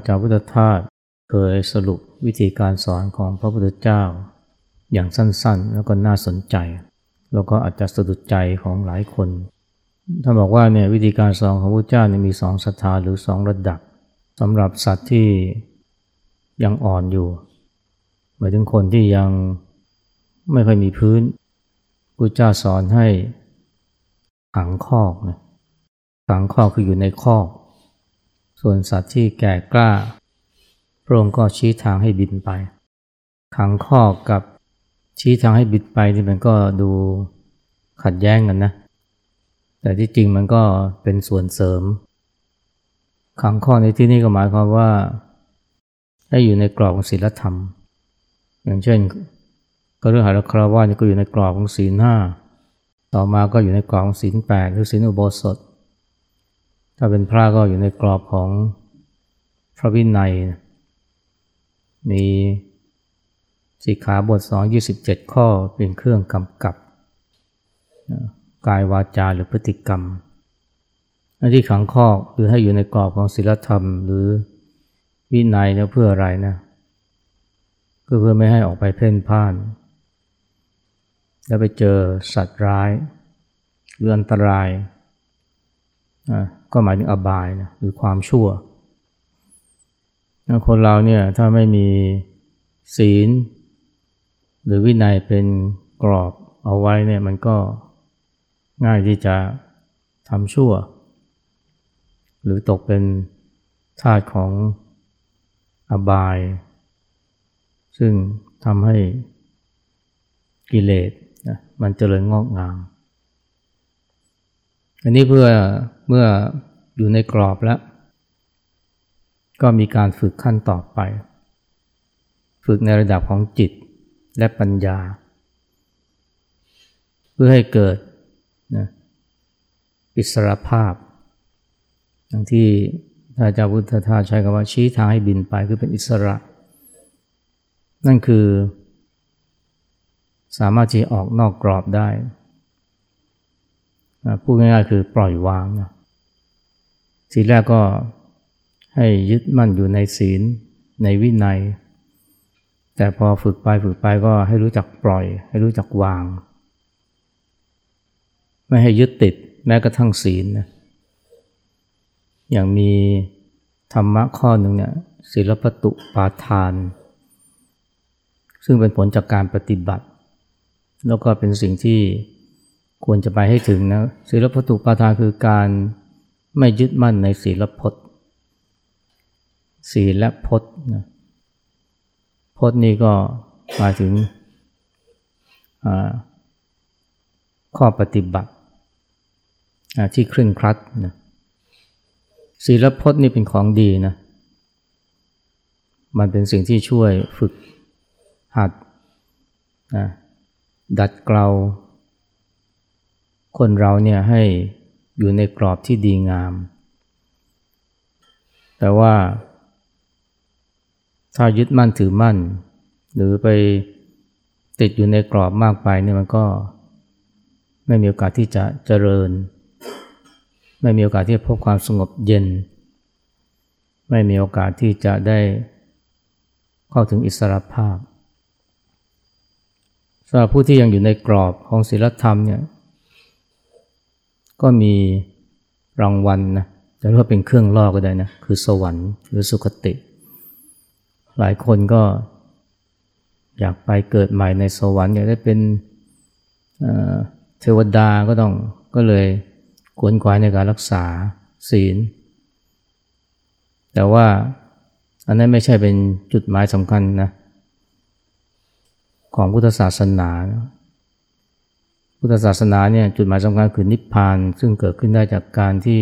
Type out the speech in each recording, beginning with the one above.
ระอาจารย์พุทธทาสเคยสรุปวิธีการสอนของพระพุทธเจ้า อย่างสั้นๆ แล้วก็น่าสนใจ แล้วก็อาจจะสะดุดใจของหลายคนท่านบอกว่าเนี่ยวิธีการสอนของพระเจ้าเนี่ยมีสองสถาหรือสองระดับสำหรับสัตว์ที่ยังอ่อนอยู่หมายถึงคนที่ยังไม่ค่อยมีพื้นพระเจ้าสอนให้ขังคอกนะขังคอกคืออยู่ในคอก ส่วนสัตว์ที่แก่กล้า พระองค์ก็ชี้ทางให้บินไป ขังคอกับชี้ทางให้บินไปนี่มันก็ดูขัดแย้งกันนะ แต่ที่จริงมันก็เป็นส่วนเสริม ขังคอในที่นี้ก็หมายความว่า ให้อยู่ในกรอบของศีลธรรม อย่างเช่นก็เรื่องหาคราวานี่ก็อยู่ในกรอบของศีลห้าต่อมาก็อยู่ในกรอบของศีลแปดหรือศีลอุโบสถ ถ้าเป็นพระก็อยู่ในกรอบของพระวินัย มีสิกขาบทสองยี่สิบเจ็ดข้อเป็นเครื่องกำกับ กายวาจาหรือพฤติกรรมอันที่ขังข้อคือให้อยู่ในกรอบของศีลธรรม หรือวินัยเนี่ยเพื่ออะไรนะก็เพื่อไม่ให้ออกไปเพ่นพ่าน แล้วไปเจอสัตว์ร้ายหรืออันตราย ก็หมายถึงอบายนะหรือความชั่ว คนเราเนี่ยถ้าไม่มีศีล หรือวินัยเป็นกรอบเอาไว้เนี่ยมันก็ง่ายที่จะทำชั่ว หรือตกเป็นทาสของอบาย ซึ่งทำให้กิเลสนะมันเจริญงอกงาม อันนี้เพื่อเมื่อ อยู่ในกรอบแล้ว ก็มีการฝึกขั้นต่อไป ฝึกในระดับของจิตและปัญญา เพื่อให้เกิดนะอิสรภาพอย่างที่พระเจ้าพุทธทาสใช้คำว่าชี้ทางให้บินไปคือเป็นอิสระ นั่นคือ สามารถที่ออกนอกกรอบได้พูดง่ายๆคือปล่อยวางนะ ทีแรกก็ให้ยึดมั่นอยู่ในศีลในวินัย แต่พอฝึกไปฝึกไปก็ให้รู้จักปล่อย ให้รู้จักวาง ไม่ให้ยึดติดแม้กระทั่งศีลนะอย่างมีธรรมะข้อหนึ่งเนี่ยศีลปตุปาทาน ซึ่งเป็นผลจากการปฏิบัติ แล้วก็เป็นสิ่งที่ควรจะไปให้ถึงนะศีลปตุปาทานคือการ ไม่ยึดมั่นในศีลพจน์ศีลและพจน์นะพจน์นี้ก็หมายถึงข้อปฏิบัติที่เคร่งครัดนะศีลพจน์นี่เป็นของดีนะ มันเป็นสิ่งที่ช่วยฝึกหัดนะดัดเกลาคนเราเนี่ยให้ อยู่ในกรอบที่ดีงาม แต่ว่าถ้ายึดมั่นถือมั่น หรือไปติดอยู่ในกรอบมากไปเนี่ยมันก็ไม่มีโอกาสที่จะเจริญ ไม่มีโอกาสที่จะพบความสงบเย็น ไม่มีโอกาสที่จะได้เข้าถึงอิสรภาพสำหรับผู้ที่ยังอยู่ในกรอบของศีลธรรมเนี่ย ก็มีรางวัลนะจะเรียกว่าเป็นเครื่องล่อก็ได้นะ คือสวรรค์หรือสุคติ หลายคนก็อยากไปเกิดใหม่ในสวรรค์อยากได้เป็นเทวดาก็ต้องก็เลยขวนขวายในการรักษาศีล แต่ว่าอันนั้นไม่ใช่เป็นจุดหมายสำคัญนะของพุทธศาสนา พุทธศาสนาเนี่ยจุดหมายสำคัญคือนิพพาน ซึ่งเกิดขึ้นได้จากการที่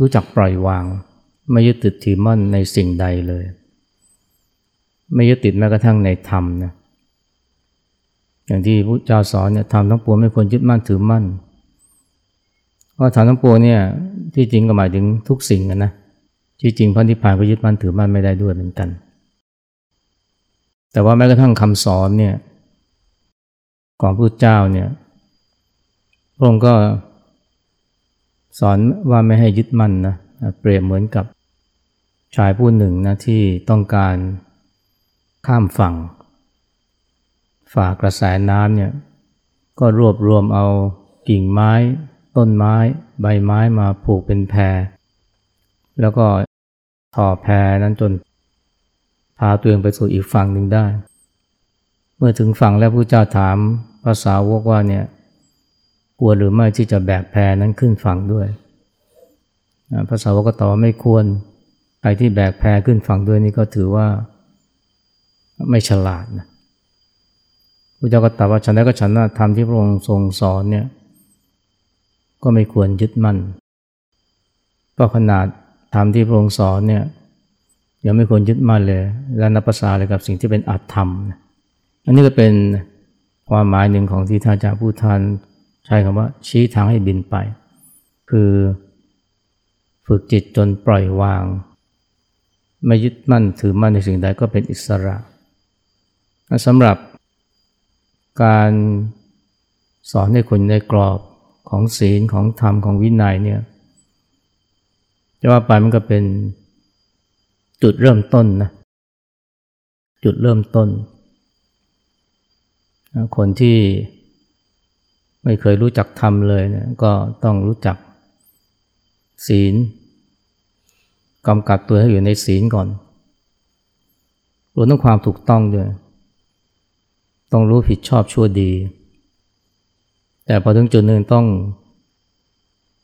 รู้จักปล่อยวาง ไม่ยึดติดถือมั่นในสิ่งใดเลย ไม่ยึดติดแม้กระทั่งในธรรมนะอย่างที่พระเจ้าสอนเนี่ยทำทั้งปวงไม่ควรยึดมั่นถือมั่นเพราะทำทั้งปวงเนี่ยที่จริงก็หมายถึงทุกสิ่งนะที่จริงพระนิพพานก็ยึดมั่นถือมั่นไม่ได้ด้วยเหมือนกัน แต่ว่าแม้กระทั่งคำสอนเนี่ย ของพระเจ้าเนี่ยพระองค์ก็สอนว่าไม่ให้ยึดมั่นนะเปรียบเหมือนกับชายผู้หนึ่งนะที่ต้องการข้ามฝั่ง ฝ่ากระแสน้ำเนี่ยก็รวบรวมเอากิ่งไม้ ต้นไม้ ใบไม้มาผูกเป็นแพรแล้วก็ต่อแพรนั้นจนพาตัวเองไปสู่อีกฝั่งหนึ่งได้ เมื่อถึงฝั่งแล้วพระเจ้าถาม ภาษาวกว่าเนี่ยควรหรือไม่ที่จะแบกแพนั้นขึ้นฝั่งด้วยภาษาวกก็ตอบว่าไม่ควรใครที่แบกแพขึ้นฝั่งด้วยนี่ก็ถือว่าไม่ฉลาดนะพระเจ้าก็ตรัสว่าฉันได้ก็ฉันว่าธรรมที่พระองค์ทรงสอนเนี่ยก็ไม่ควรยึดมั่นก็ขนาดธรรมที่พระองค์สอนเนี่ยยังไม่ควรยึดมั่นเลย และนับภาษาเลยกับสิ่งที่เป็นอัตธรรม อันนี้ก็เป็น ความหมายหนึ่งของที่ท่านอาจารย์ผู้ทานใช้คำว่า ชี้ทางให้บินไป คือฝึกจิตจนปล่อยวาง ไม่ยึดมั่นถือมั่นในสิ่งใดก็เป็นอิสระสำหรับการสอนให้คนในกรอบของศีลของธรรมของวินัยเนี่ยจะว่าไปมันก็เป็นจุดเริ่มต้นนะจุดเริ่มต้น คนที่ไม่เคยรู้จักธรรมเลยเนี่ยก็ต้องรู้จักศีลกำกับตัวให้อยู่ในศีลก่อนรวมทั้งความถูกต้องด้วย ต้องรู้ผิดชอบชั่วดี แต่พอถึงจุดหนึ่งต้อง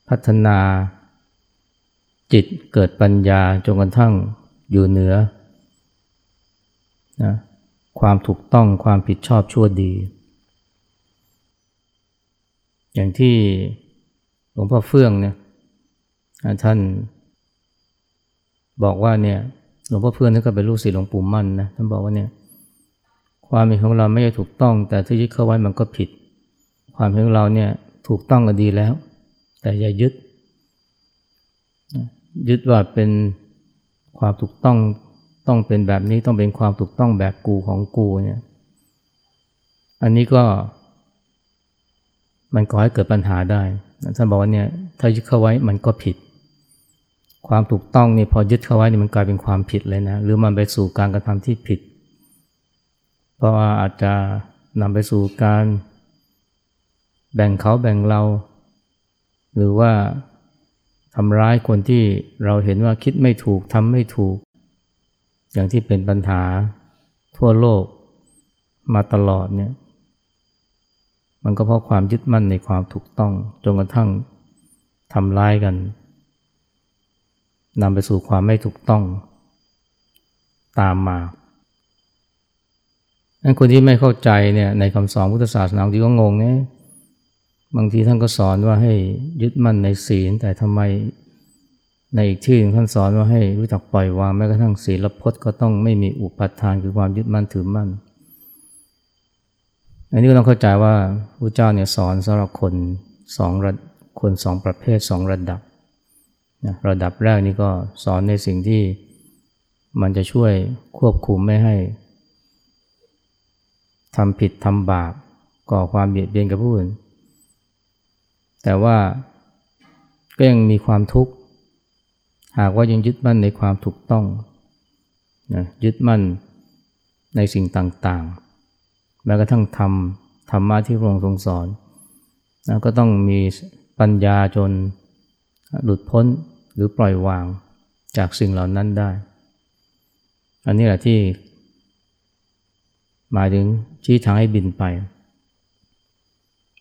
พัฒนาจิตเกิดปัญญาจนกระทั่งอยู่เหนือนะ ความถูกต้องความผิดชอบชั่วดี อย่างที่หลวงพ่อเฟื่องเนี่ยท่านบอกว่าเนี่ยหลวงพ่อเฟื่องท่านก็เป็นลูกศิษย์หลวงปู่มั่นนะท่านบอกว่าเนี่ยความเห็นของเราไม่ใช่ถูกต้อง แต่ที่ยึดเข้าไว้มันก็ผิด ความเห็นของเราเนี่ยถูกต้องก็ดีแล้ว แต่อย่ายึด ยึดว่าเป็นความถูกต้อง ต้องเป็นแบบนี้ต้องเป็นความถูกต้องแบบกูของกูเนี่ยอันนี้ก็ มันก่อให้เกิดปัญหาได้ท่านบอกว่าเนี่ยถ้ายึดเข้าไว้มันก็ผิด ความถูกต้องนี่พอยึดเข้าไว้นี่มันกลายเป็นความผิดเลยนะ หรือมันไปสู่การกระทำที่ผิด เพราะว่าอาจจะนำไปสู่การแบ่งเขาแบ่งเรา หรือว่าทำร้ายคนที่เราเห็นว่าคิดไม่ถูกทำไม่ถูก อย่างที่เป็นปัญหาทั่วโลกมาตลอดเนี่ยมันก็เพราะความยึดมั่นในความถูกต้องจนกระทั่งทำร้ายกันนำไปสู่ความไม่ถูกต้องตามมาอันคนที่ไม่เข้าใจเนี่ยในคำสอนพุทธศาสนาที่ก็งงเนี่ยบางทีท่านก็สอนว่าให้ยึดมั่นในศีลแต่ทำไม ในอีกที่หนึ่งท่านสอนว่าให้รู้จักปล่อยวางแม้กระทั่งศีลพจน์ก็ต้องไม่มีอุปทานคือความยึดมั่นถือมั่น อันนี้ก็ต้องเข้าใจว่าพระเจ้าเนี่ยสอนสำหรับคนสองระคนสองประเภทสองระดับนะระดับแรกนี่ก็สอนในสิ่งที่มันจะช่วยควบคุมไม่ให้ทำผิดทำบาปก่อความเบียดเบียนกับผู้อื่น แต่ว่าก็ยังมีความทุกข์ หากว่ายังยึดมั่นในความถูกต้องนะยึดมั่นในสิ่งต่างๆ แม้กระทั่งทำธรรมะที่พระองค์ทรงสอนนะก็ต้องมีปัญญาจนหลุดพ้นหรือปล่อยวางจากสิ่งเหล่านั้นได้ อันนี้แหละที่ หมายถึงชี้ทางให้บินไป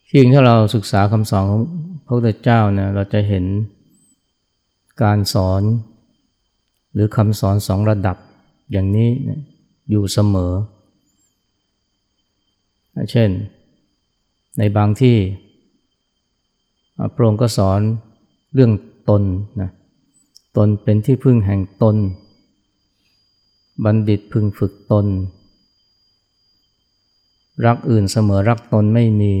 ที่จริงถ้าเราศึกษาคำสอนของพระพุทธเจ้าเนี่ยเราจะเห็น การสอน หรือคำสอนสองระดับอย่างนี้อยู่เสมอ เช่น ในบางที่พระองค์ก็สอนเรื่องตนนะตนเป็นที่พึ่งแห่งตน บัณฑิตพึงฝึกตน รักอื่นเสมอรักตนไม่มี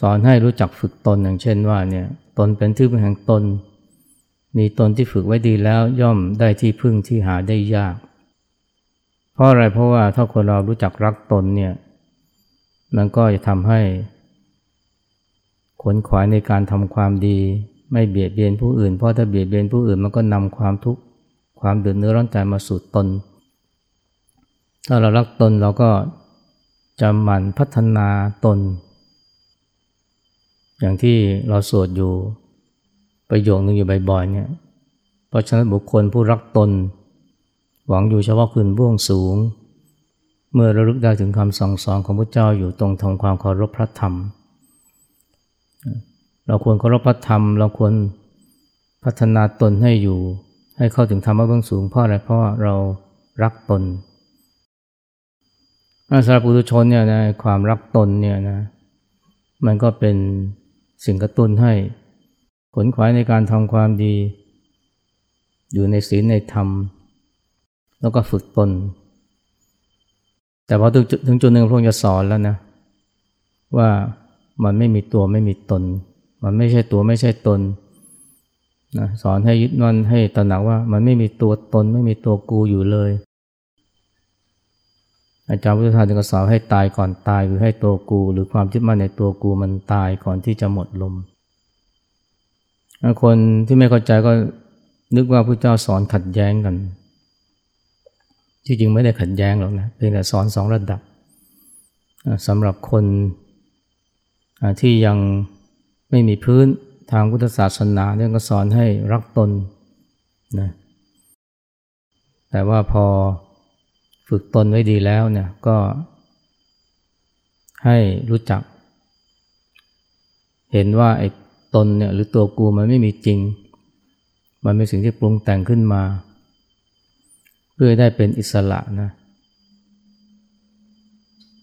สอนให้รู้จักฝึกตนอย่างเช่นว่าเนี่ยตนเป็นที่พึ่งแห่งตน มีตนที่ฝึกไว้ดีแล้วย่อมได้ที่พึ่งที่หาได้ยาก เพราะอะไรเพราะว่าถ้าคนเรารู้จักรักตนเนี่ยมันก็จะทำให้ขนขวายในการทำความดี ไม่เบียดเบียนผู้อื่น เพราะถ้าเบียดเบียนผู้อื่นมันก็นำความทุกข์ความเดือดเนื้อร้อนใจมาสู่ตน ถ้าเรารักตนเราก็จะหมั่นพัฒนาตน อย่างที่เราสวดอยู่ ประโยคนึงอยู่บ่อยๆเนี่ยเพราะฉะนั้นบุคคลผู้รักตน หวังอยู่เฉพาะคืนบ้วงสูง เมื่อระลึกได้ถึงคำสั่งสอนของพระเจ้าอยู่ตรงทำความเคารพพระธรรม เราควรเคารพพระธรรม เราควรพัฒนาตนให้อยู่ ให้เข้าถึงธรรมะเบื้องสูงเพราะอะไรเพราะเรารักตนสำหรับปุถุชนเนี่ยนะความรักตนเนี่ยนะมันก็เป็นสิ่งกระตุ้นให้ ขนขวายในการทำความดี อยู่ในศีลในธรรม แล้วก็ฝึกตน แต่พอถึงจุดหนึ่งพระองค์จะสอนแล้วนะว่ามันไม่มีตัวไม่มีตน มันไม่ใช่ตัวไม่ใช่ตนนะสอนให้ยึดมั่นให้ตระหนักว่ามันไม่มีตัวตน ไม่มีตัวกูอยู่เลย อาจารย์พุทธทาสจึงสอนให้ตายก่อนตายคือให้ตัวกู หรือความยึดมั่นในตัวกูมันตายก่อนที่จะหมดลม คนที่ไม่เข้าใจก็นึกว่าพระเจ้าสอนขัดแย้งกัน ที่จริงไม่ได้ขัดแย้งหรอกนะเพียงแต่สอนสองระดับสำหรับคนที่ยังไม่มีพื้นทางพุทธศาสนาเนี่ยก็สอนให้รักตนนะแต่ว่าพอฝึกตนไว้ดีแล้วเนี่ยก็ให้รู้จัก เห็นว่าไอ้ ตนเนี่ยหรือตัวกูมันไม่มีจริง มันเป็นสิ่งที่ปรุงแต่งขึ้นมา เพื่อได้เป็นอิสระนะ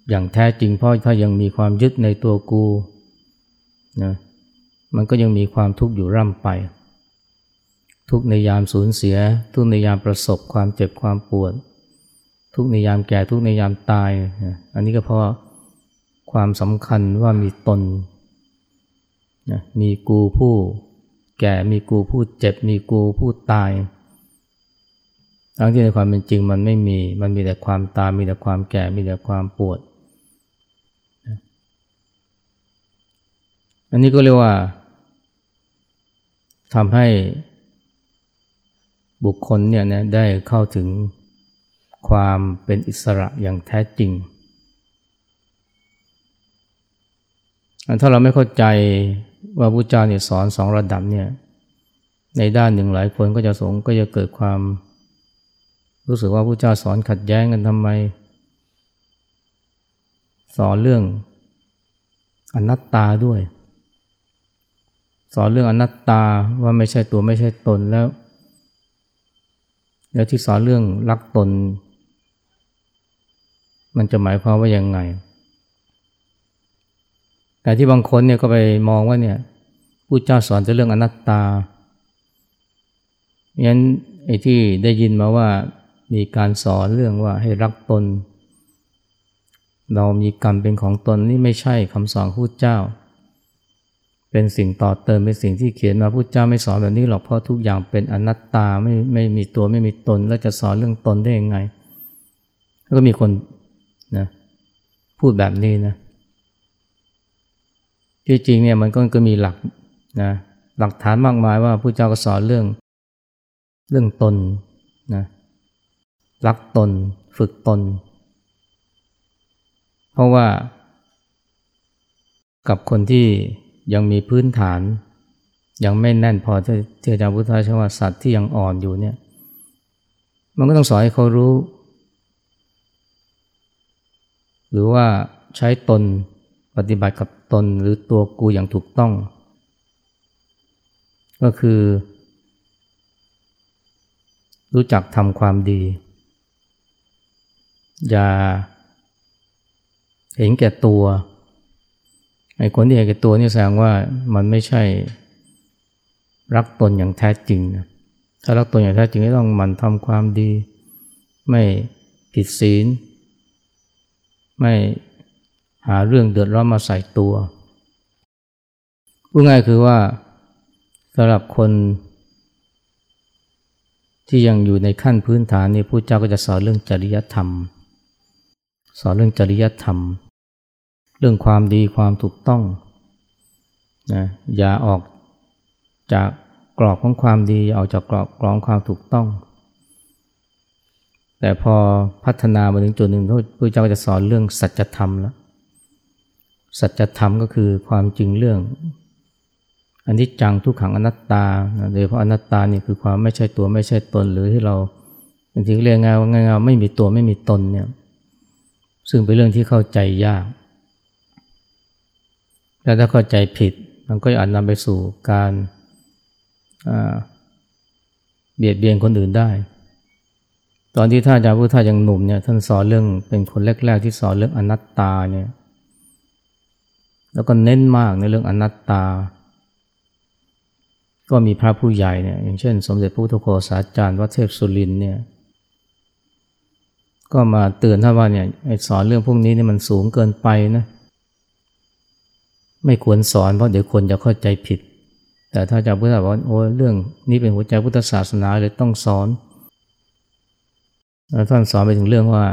อย่างแท้จริงเพราะถ้ายังมีความยึดในตัวกูนะมันก็ยังมีความทุกข์อยู่ร่ำไป ทุกในยามสูญเสีย ทุกในยามประสบความเจ็บความปวด ทุกในยามแก่ทุกในยามตาย อันนี้ก็เพราะความสำคัญว่ามีตน มีกูผู้แก่มีกูผู้เจ็บ มีกูผู้ตาย ทั้งที่ในความเป็นจริงมันไม่มี มันมีแต่ความตาย มีแต่ความแก่ มีแต่ความปวด อันนี้ก็เรียกว่าทำให้บุคคลเนี่ยนะได้เข้าถึงความเป็นอิสระอย่างแท้จริง ถ้าเราไม่เข้าใจ ว่าพุทธเจ้าเนี่ยสอนสองระดับเนี่ยในด้านหนึ่งหลายคนก็จะสงก็จะเกิดความ รู้สึกว่าพุทธเจ้าสอนขัดแย้งกันทำไม สอนเรื่องอนัตตาด้วย สอนเรื่องอนัตตาว่าไม่ใช่ตัวไม่ใช่ตนแล้ว แล้วที่สอนเรื่องรักตน มันจะหมายความว่ายังไง แต่ที่บางคนเนี่ยก็ไปมองว่าเนี่ยผู้เจ้าสอนจะเรื่องอนัตตางั้นไอ้ที่ได้ยินมาว่ามีการสอนเรื่องว่าให้รักตน เรามีกรรมเป็นของตนนี่ไม่ใช่คำสอนผู้เจ้า เป็นสิ่งต่อเติมเป็นสิ่งที่เขียนมาผู้เจ้าไม่สอนแบบนี้หรอกเพราะทุกอย่างเป็นอนัตตาไม่ไม่มีตัวไม่มีตน แล้วจะสอนเรื่องตนได้ยังไง แล้วก็มีคนนะพูดแบบนี้นะ ที่จริงเนี่ยมันก็ก็มีหลักนะหลักฐานมากมายว่าผู้เจ้าก็สอนเรื่อง เรื่องตนนะรักตนฝึกตน เพราะว่า กับคนที่ยังมีพื้นฐาน ยังไม่แน่นพอที่อาจารย์พุทธาชว่าสัตว์ที่ยังอ่อนอยู่เนี่ย มันก็ต้องสอนให้เขารู้ หรือว่าใช้ตน ปฏิบัติกับตนหรือตัวกูอย่างถูกต้อง ก็คือ รู้จักทำความดี อย่าเห็นแก่ตัวไอ้คนที่เห็นแก่ตัวนี่แสดงว่ามันไม่ใช่รักตนอย่างแท้จริงนะถ้ารักตนอย่างแท้จริงก็ต้องมันทำความดี ไม่ผิดศีล ไม่ หาเรื่องเดือดร้อนมาใส่ตัวพูดง่ายคือว่าสำหรับคน ที่ยังอยู่ในขั้นพื้นฐานนี่พระเจ้าก็จะสอนเรื่องจริยธรรม สอนเรื่องจริยธรรม เรื่องความดีความถูกต้องนะอย่าออกจากกรอบของความดีอย่าออกจากกรอบกรองความถูกต้อง แต่พอพัฒนามาถึงจุดหนึ่งพระเจ้าก็จะสอนเรื่องสัจธรรมแล้ว สัจธรรมก็คือความจริงเรื่องอันนี้จังทุกขังอนัตตาโดยเพราะอนัตตานี่คือความไม่ใช่ตัวไม่ใช่ตนหรือที่เราบางทีเรียกง่ายว่าง่ายๆไม่มีตัวไม่มีตนเนี่ยซึ่งเป็นเรื่องที่เข้าใจยาก แล้วถ้าเข้าใจผิด มันก็อาจนำไปสู่การเบียดเบียนคนอื่นได้ ตอนที่ท่านอาจารย์พุทธายังหนุ่มเนี่ยท่านสอนเรื่องเป็นคนแรกๆที่สอนเรื่องอนัตตาเนี่ย แล้วก็เน้นมากในเรื่องอนัตตา ก็มีพระผู้ใหญ่เนี่ยอย่างเช่น สมเด็จพระพุทธโฆษาจารย์วัดเทพสุรินเนี่ยก็มาเตือนท่านว่าเนี่ยสอนเรื่องพวกนี้นี่มันสูงเกินไปนะไม่ควรสอนเพราะเดี๋ยวคนจะเข้าใจผิด แต่ถ้าจะพุทธบอกว่าโอ้เรื่องนี้เป็นหัวใจพุทธศาสนาเลยต้องสอนท่านสอนไปถึงเรื่องว่า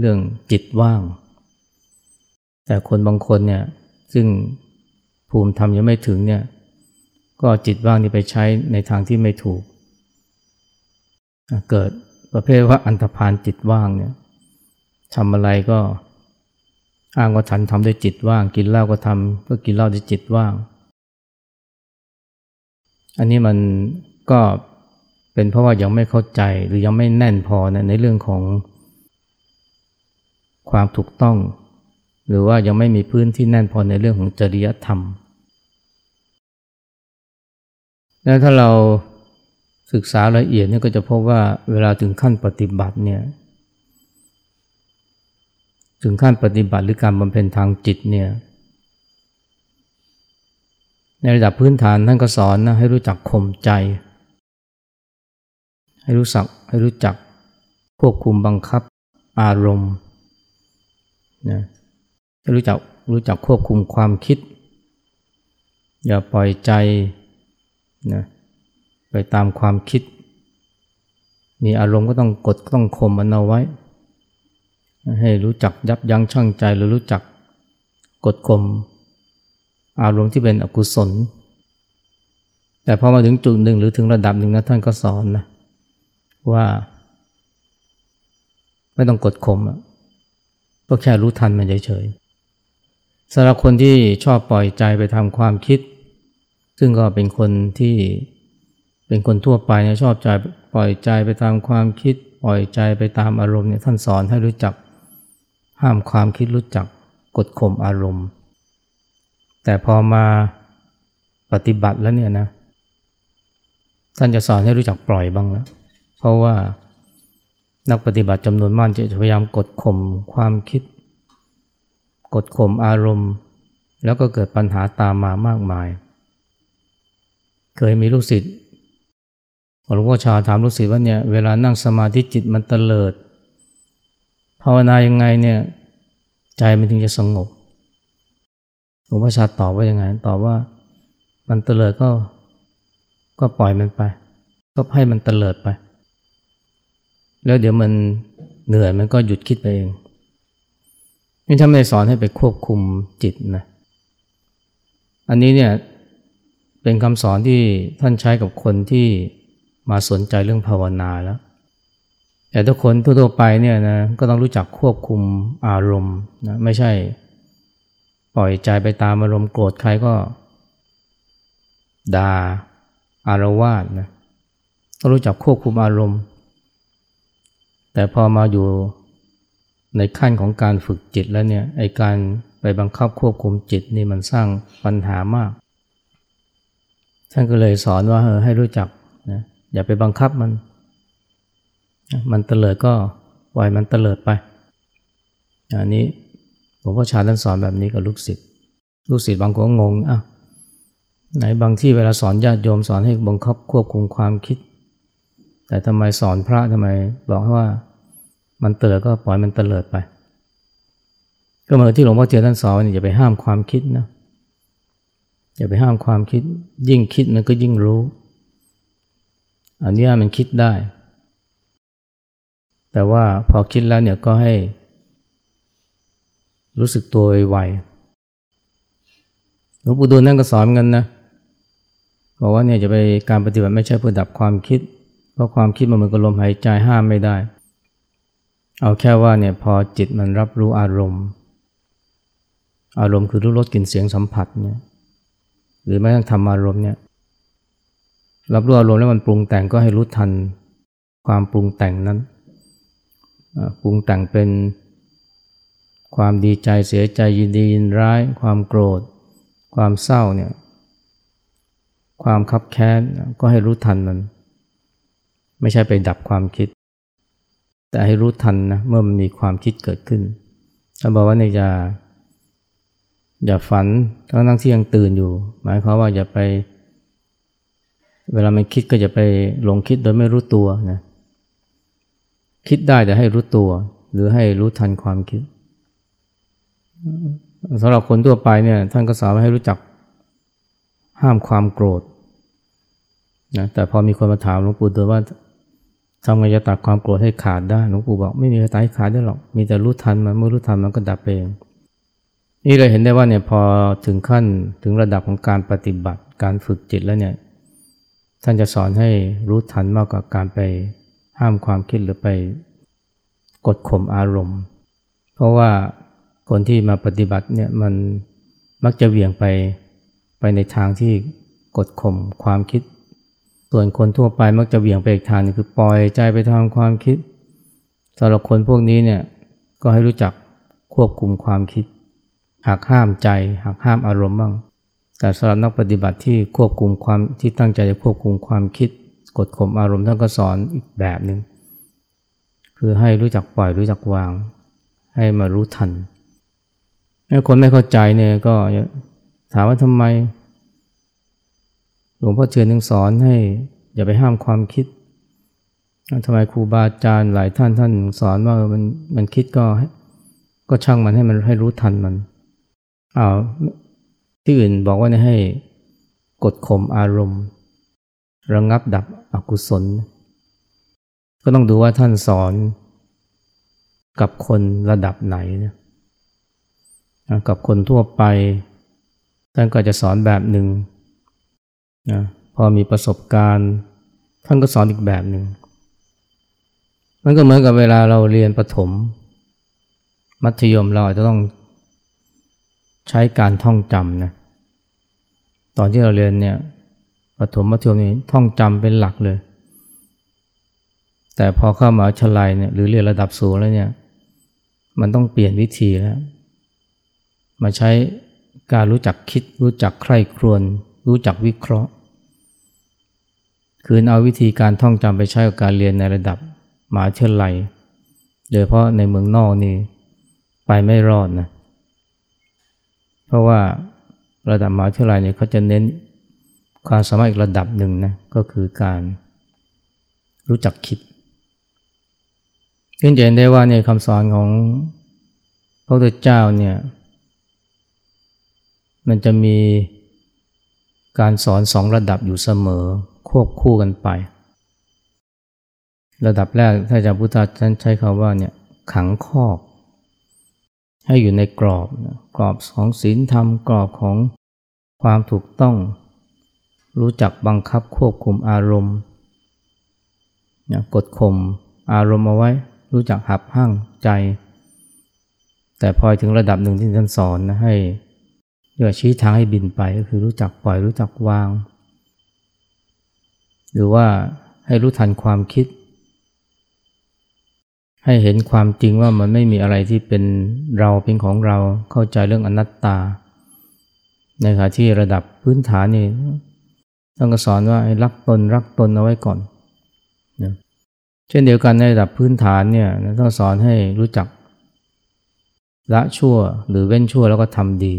เรื่องจิตว่าง แต่คนบางคนเนี่ย ซึ่งภูมิธรรมยังไม่ถึงเนี่ยก็จิตว่างนี่ไปใช้ในทางที่ไม่ถูก เกิดประเภทว่าอันธพาลจิตว่างเนี่ยทำอะไรก็อ้างว่าฉันทำด้วยจิตว่าง กินเหล้าก็ทำก็กินเหล้าด้วยจิตว่าง อันนี้มันก็เป็นเพราะว่ายังไม่เข้าใจหรือยังไม่แน่นพอนะในเรื่องของความถูกต้อง หรือว่ายังไม่มีพื้นที่แน่นพอในเรื่องของจริยธรรม แล้วถ้าเราศึกษาละเอียดเนี่ยก็จะพบว่าเวลาถึงขั้นปฏิบัติเนี่ยถึงขั้นปฏิบัติหรือการบำเพ็ญทางจิตเนี่ยในระดับพื้นฐานท่านก็สอนนะให้รู้จักข่มใจ ให้รู้สักให้รู้จักควบคุมบังคับอารมณ์นะ รู้จักรู้จักควบคุมความคิด อย่าปล่อยใจนะไปตามความคิด มีอารมณ์ก็ต้องกดต้องข่มมันเอาไว้ ให้รู้จักยับยั้งชั่งใจหรือรู้จักกดข่มอารมณ์ที่เป็นอกุศล แต่พอมาถึงจุดหนึ่งหรือถึงระดับหนึ่งนะท่านก็สอนนะว่า ไม่ต้องกดข่มก็แค่รู้ทันมันเฉยๆ สำหรับคนที่ชอบปล่อยใจไปทำความคิด ซึ่งก็เป็นคนที่เป็นคนทั่วไปเนี่ยชอบใจปล่อยใจไปตามความคิด ปล่อยใจไปตามอารมณ์เนี่ยท่านสอนให้รู้จัก ห้ามความคิดรู้จักกดข่มอารมณ์ แต่พอมาปฏิบัติแล้วเนี่ยนะท่านจะสอนให้รู้จักปล่อยบ้างแล้วเพราะว่านักปฏิบัติจำนวนมากจะพยายามกดข่มความคิด กดข่มอารมณ์ แล้วก็เกิดปัญหาตามมามากมาย เคยมีลูกศิษย์หลวงพ่อชาถามลูกศิษย์ว่าเนี่ยเวลานั่งสมาธิจิตมันเตลิดภาวนายังไงเนี่ยใจมันถึงจะสงบหลวงพ่อชาตอบว่ายังไงตอบว่ามันเตลิดก็ก็ปล่อยมันไป ก็ให้มันเตลิดไป แล้วเดี๋ยวมันเหนื่อยมันก็หยุดคิดไปเอง นี่ท่านไม่สอนให้ไปควบคุมจิตนะ อันนี้เนี่ยเป็นคำสอนที่ท่านใช้กับคนที่มาสนใจเรื่องภาวนาแล้ว แต่ทุกคนทั่วไปเนี่ยนะก็ต้องรู้จักควบคุมอารมณ์นะไม่ใช่ปล่อยใจไปตามอารมณ์โกรธใครก็ดา่าอารวาสนะต้องรู้จักควบคุมอารมณ์ แต่พอมาอยู่ ในขั้นของการฝึกจิตแล้วเนี่ยไอการไปบังคับควบคุมจิตนี่มันสร้างปัญหามาก ท่านก็เลยสอนว่าเออให้รู้จักนะอย่าไปบังคับมัน มันเตลิดก็ปล่อยมันเตลิดไป อันนี้หลวงพ่อชาท่านสอนแบบนี้กับลูกศิษย์ลูกศิษย์บางคนงงอะไหนบางที่เวลาสอนญาติโยมสอนให้บังคับควบคุมความคิด แต่ทำไมสอนพระทำไมบอกว่า มันเตลิดก็ปล่อยมันเตลิดไป ก็เหมือนที่หลวงพ่อเทียนท่านสอนอย่าไปห้ามความคิดนะอย่าไปห้ามความคิด ยิ่งคิดมันก็ยิ่งรู้ อันนี้มันคิดได้ แต่ว่าพอคิดแล้วเนี่ยก็ให้ รู้สึกตัวไวหลวงปู่ดูลนั่นก็สอนกันนะบอกว่าเนี่ยจะไปการปฏิบัติไม่ใช่เพื่อดับความคิด เพราะความคิดมันเหมือนกับลมหายใจห้ามไม่ได้ เอาแค่ว่าเนี่ยพอจิตมันรับรู้อารมณ์ อารมณ์คือรู้รสกลิ่นเสียงสัมผัสเนี่ยหรือแม้กระทั่งธรรมอารมณ์เนี่ยรับรู้อารมณ์แล้วมันปรุงแต่งก็ให้รู้ทันความปรุงแต่งนั้นปรุงแต่งเป็นความดีใจเสียใจยินดียินร้าย ความโกรธ ความเศร้าเนี่ยความคับแค้นก็ให้รู้ทันมัน ไม่ใช่ไปดับความคิด แต่ให้รู้ทันนะเมื่อมันมีความคิดเกิดขึ้นถ้าบอกว่าเนี่ยอย่าอย่าฝันทั้งทั้งที่ยังตื่นอยู่ หมายความว่าอย่าไป เวลามันคิดก็จะไปหลงคิดโดยไม่รู้ตัวนะคิดได้แต่ให้รู้ตัว หรือให้รู้ทันความคิดสำหรับคนทั่วไปเนี่ยท่านก็สามารถให้รู้จักห้ามความโกรธนะแต่พอมีคนมาถามหลวงปู่ดูว่า ทำไงจะตัดความโกรธให้ขาดได้หลวงปู่บอกไม่มีใครตัดให้ขาดได้หรอก มีแต่รู้ทันมันเมื่อรู้ทันมันก็ดับเอง นี่เราเห็นได้ว่าเนี่ยพอถึงขั้นถึงระดับของการปฏิบัติการฝึกจิตแล้วเนี่ยท่านจะสอนให้รู้ทันมากกว่าการไปห้ามความคิดหรือไปกดข่มอารมณ์ เพราะว่าคนที่มาปฏิบัติเนี่ยมันมักจะเวี่ยงไปไปในทางที่กดข่มความคิด ส่วนคนทั่วไปมักจะเบี่ยงไปอีกทางนึงคือปล่อยใจไปทางความคิดสำหรับคนพวกนี้เนี่ยก็ให้รู้จักควบคุมความคิดหักห้ามใจหักห้ามอารมณ์บ้าง แต่สำหรับนักปฏิบัติที่ควบคุมความที่ตั้งใจจะควบคุมความคิด กดข่มอารมณ์ท่านก็สอนอีกแบบหนึ่งคือให้รู้จักปล่อยรู้จักวาง ให้มารู้ทันถ้าคนไม่เข้าใจเนี่ยก็ถามว่าทำไม ลวงพ่อเชือนถึงสอนให้อย่าไปห้ามความคิดทำไมครูบาอาจารย์หลายท่านท่านสอนว่ามันมันคิดก็ก็ช่างมันให้มันให้รู้ทันมันอ้าวที่อื่นบอกว่าให้กดข่มอารมณ์ ระงงับดับอกุศล ก็ต้องดูว่าท่านสอนกับคนระดับไหนนะกับคนทั่วไป ท่านก็จะสอนแบบหนึ่ง นะพอมีประสบการณ์ ท่านก็สอนอีกแบบหนึ่งมันก็เหมือนกับเวลาเราเรียนประถม มัธยมเราจะต้องใช้การท่องจำนะตอนที่เราเรียนเนี่ยประถมมัธยมนี่ท่องจำเป็นหลักเลย แต่พอเข้ามาชลัยเนี่ยหรือเรียนระดับสูงแล้วเนี่ยมันต้องเปลี่ยนวิธีแล้ว มาใช้การรู้จักคิดรู้จักใคร่ครวญ รู้จักวิเคราะห์ คือเอาวิธีการท่องจำไปใช้กับการเรียนในระดับมหาวิทยาลัยโดยเพราะในเมืองนอกนี่ไปไม่รอดนะเพราะว่าระดับมหาวิทยาลัยเนี่ยเขาจะเน้นความสามารถอีกระดับหนึ่งนะก็คือการรู้จักคิดเห็นได้ว่าเนี่ยคำสอนของพระพุทธเจ้าเนี่ยมันจะมี การสอนสองระดับอยู่เสมอควบคู่กันไป ระดับแรกถ้าจะพุทธาท่านใช้คำว่าเนี่ยขังคอกให้อยู่ในกรอบกรอบของศีลธรรมกรอบของความถูกต้อง รู้จักบังคับควบคุมอารมณ์กดข่มอารมณ์เอาไว้ รู้จักหับห้างใจ แต่พอถึงระดับหนึ่งที่ท่านสอนนะให้ เรียกชี้ทางให้บินไปก็คือรู้จักปล่อยรู้จักวาง หรือว่าให้รู้ทันความคิด ให้เห็นความจริงว่ามันไม่มีอะไรที่เป็นเราเป็นของเราเข้าใจเรื่องอนัตตา ในขณะที่ระดับพื้นฐานนี่ต้องสอนว่ารักตนรักตนเอาไว้ก่อนเช่นเดียวกันในระดับพื้นฐานเนี่ยต้องสอนให้รู้จักละชั่วหรือเว้นชั่วแล้วก็ทำดี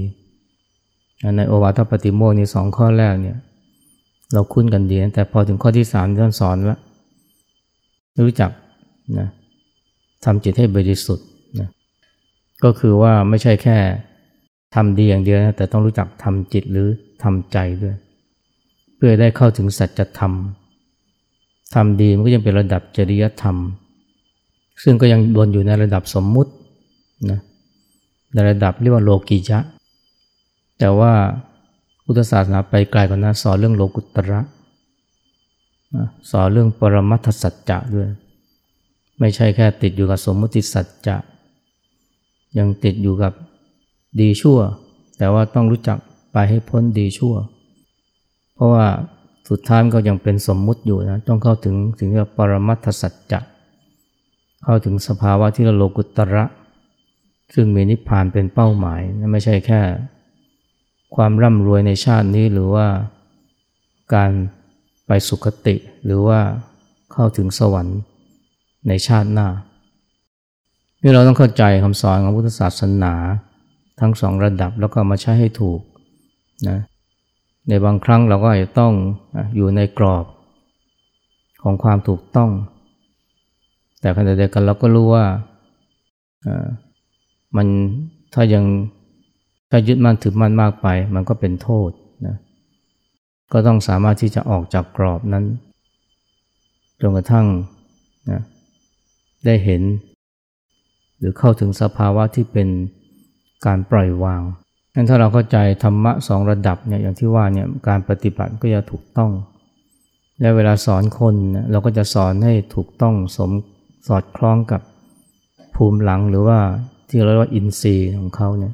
ในโอวาทปฏิโมกนี่สองข้อแรกเนี่ยเราคุ้นกันดีแต่พอถึงข้อที่สามท่านสอนว่ารู้จักนะทำจิตให้บริสุทธิ์นะก็คือว่าไม่ใช่แค่ทำดีอย่างเดียวนะแต่ต้องรู้จักทำจิตหรือทำใจด้วย เพื่อได้เข้าถึงสัจธรรมทำดีมันก็ยังเป็นระดับจริยธรรม ซึ่งก็ยังวนอยู่ในระดับสมมุตินะในระดับเรียกว่าโลกิยะ แต่ว่าพุทธศาสนาไปไกลกว่านั้นสอนเรื่องโลกุตระสอนเรื่องปรมัตถสัจจะด้วย ไม่ใช่แค่ติดอยู่กับสมมติสัจจะยังติดอยู่กับดีชั่ว แต่ว่าต้องรู้จักไปให้พ้นดีชั่ว เพราะว่าสุดท้ายก็ยังเป็นสมมุติอยู่นะต้องเข้าถึงถึงกับปรมัตถสัจจะเข้าถึงสภาวะที่เราโลกุตระ ซึ่งมีนิพพานเป็นเป้าหมาย ไม่ใช่แค่ ความร่ำรวยในชาตินี้หรือว่าการไปสุคติหรือว่าเข้าถึงสวรรค์ในชาติหน้านี่เราต้องเข้าใจคำสอนของพุทธศาสนา ทั้งสองระดับแล้วก็มาใช้ให้ถูกนะในบางครั้งเราก็อาจจะต้องอยู่ในกรอบของความถูกต้อง แต่ขณะเดียวกันเราก็รู้ว่ามันถ้ายัง ถ้ายึดมั่นถือมั่นมากไป มันก็เป็นโทษนะก็ต้องสามารถที่จะออกจากกรอบนั้นจนกระทั่งนะได้เห็น หรือเข้าถึงสภาวะที่เป็นการปล่อยวางงั้นถ้าเราเข้าใจธรรมะสองระดับเนี่ยอย่างที่ว่าเนี่ยการปฏิบัติก็จะถูกต้อง และเวลาสอนคนเราก็จะสอนให้ถูกต้องสมสอดคล้องกับภูมิหลังหรือว่าที่เราเรียกว่าอินทรีย์ของเขาเนี่ย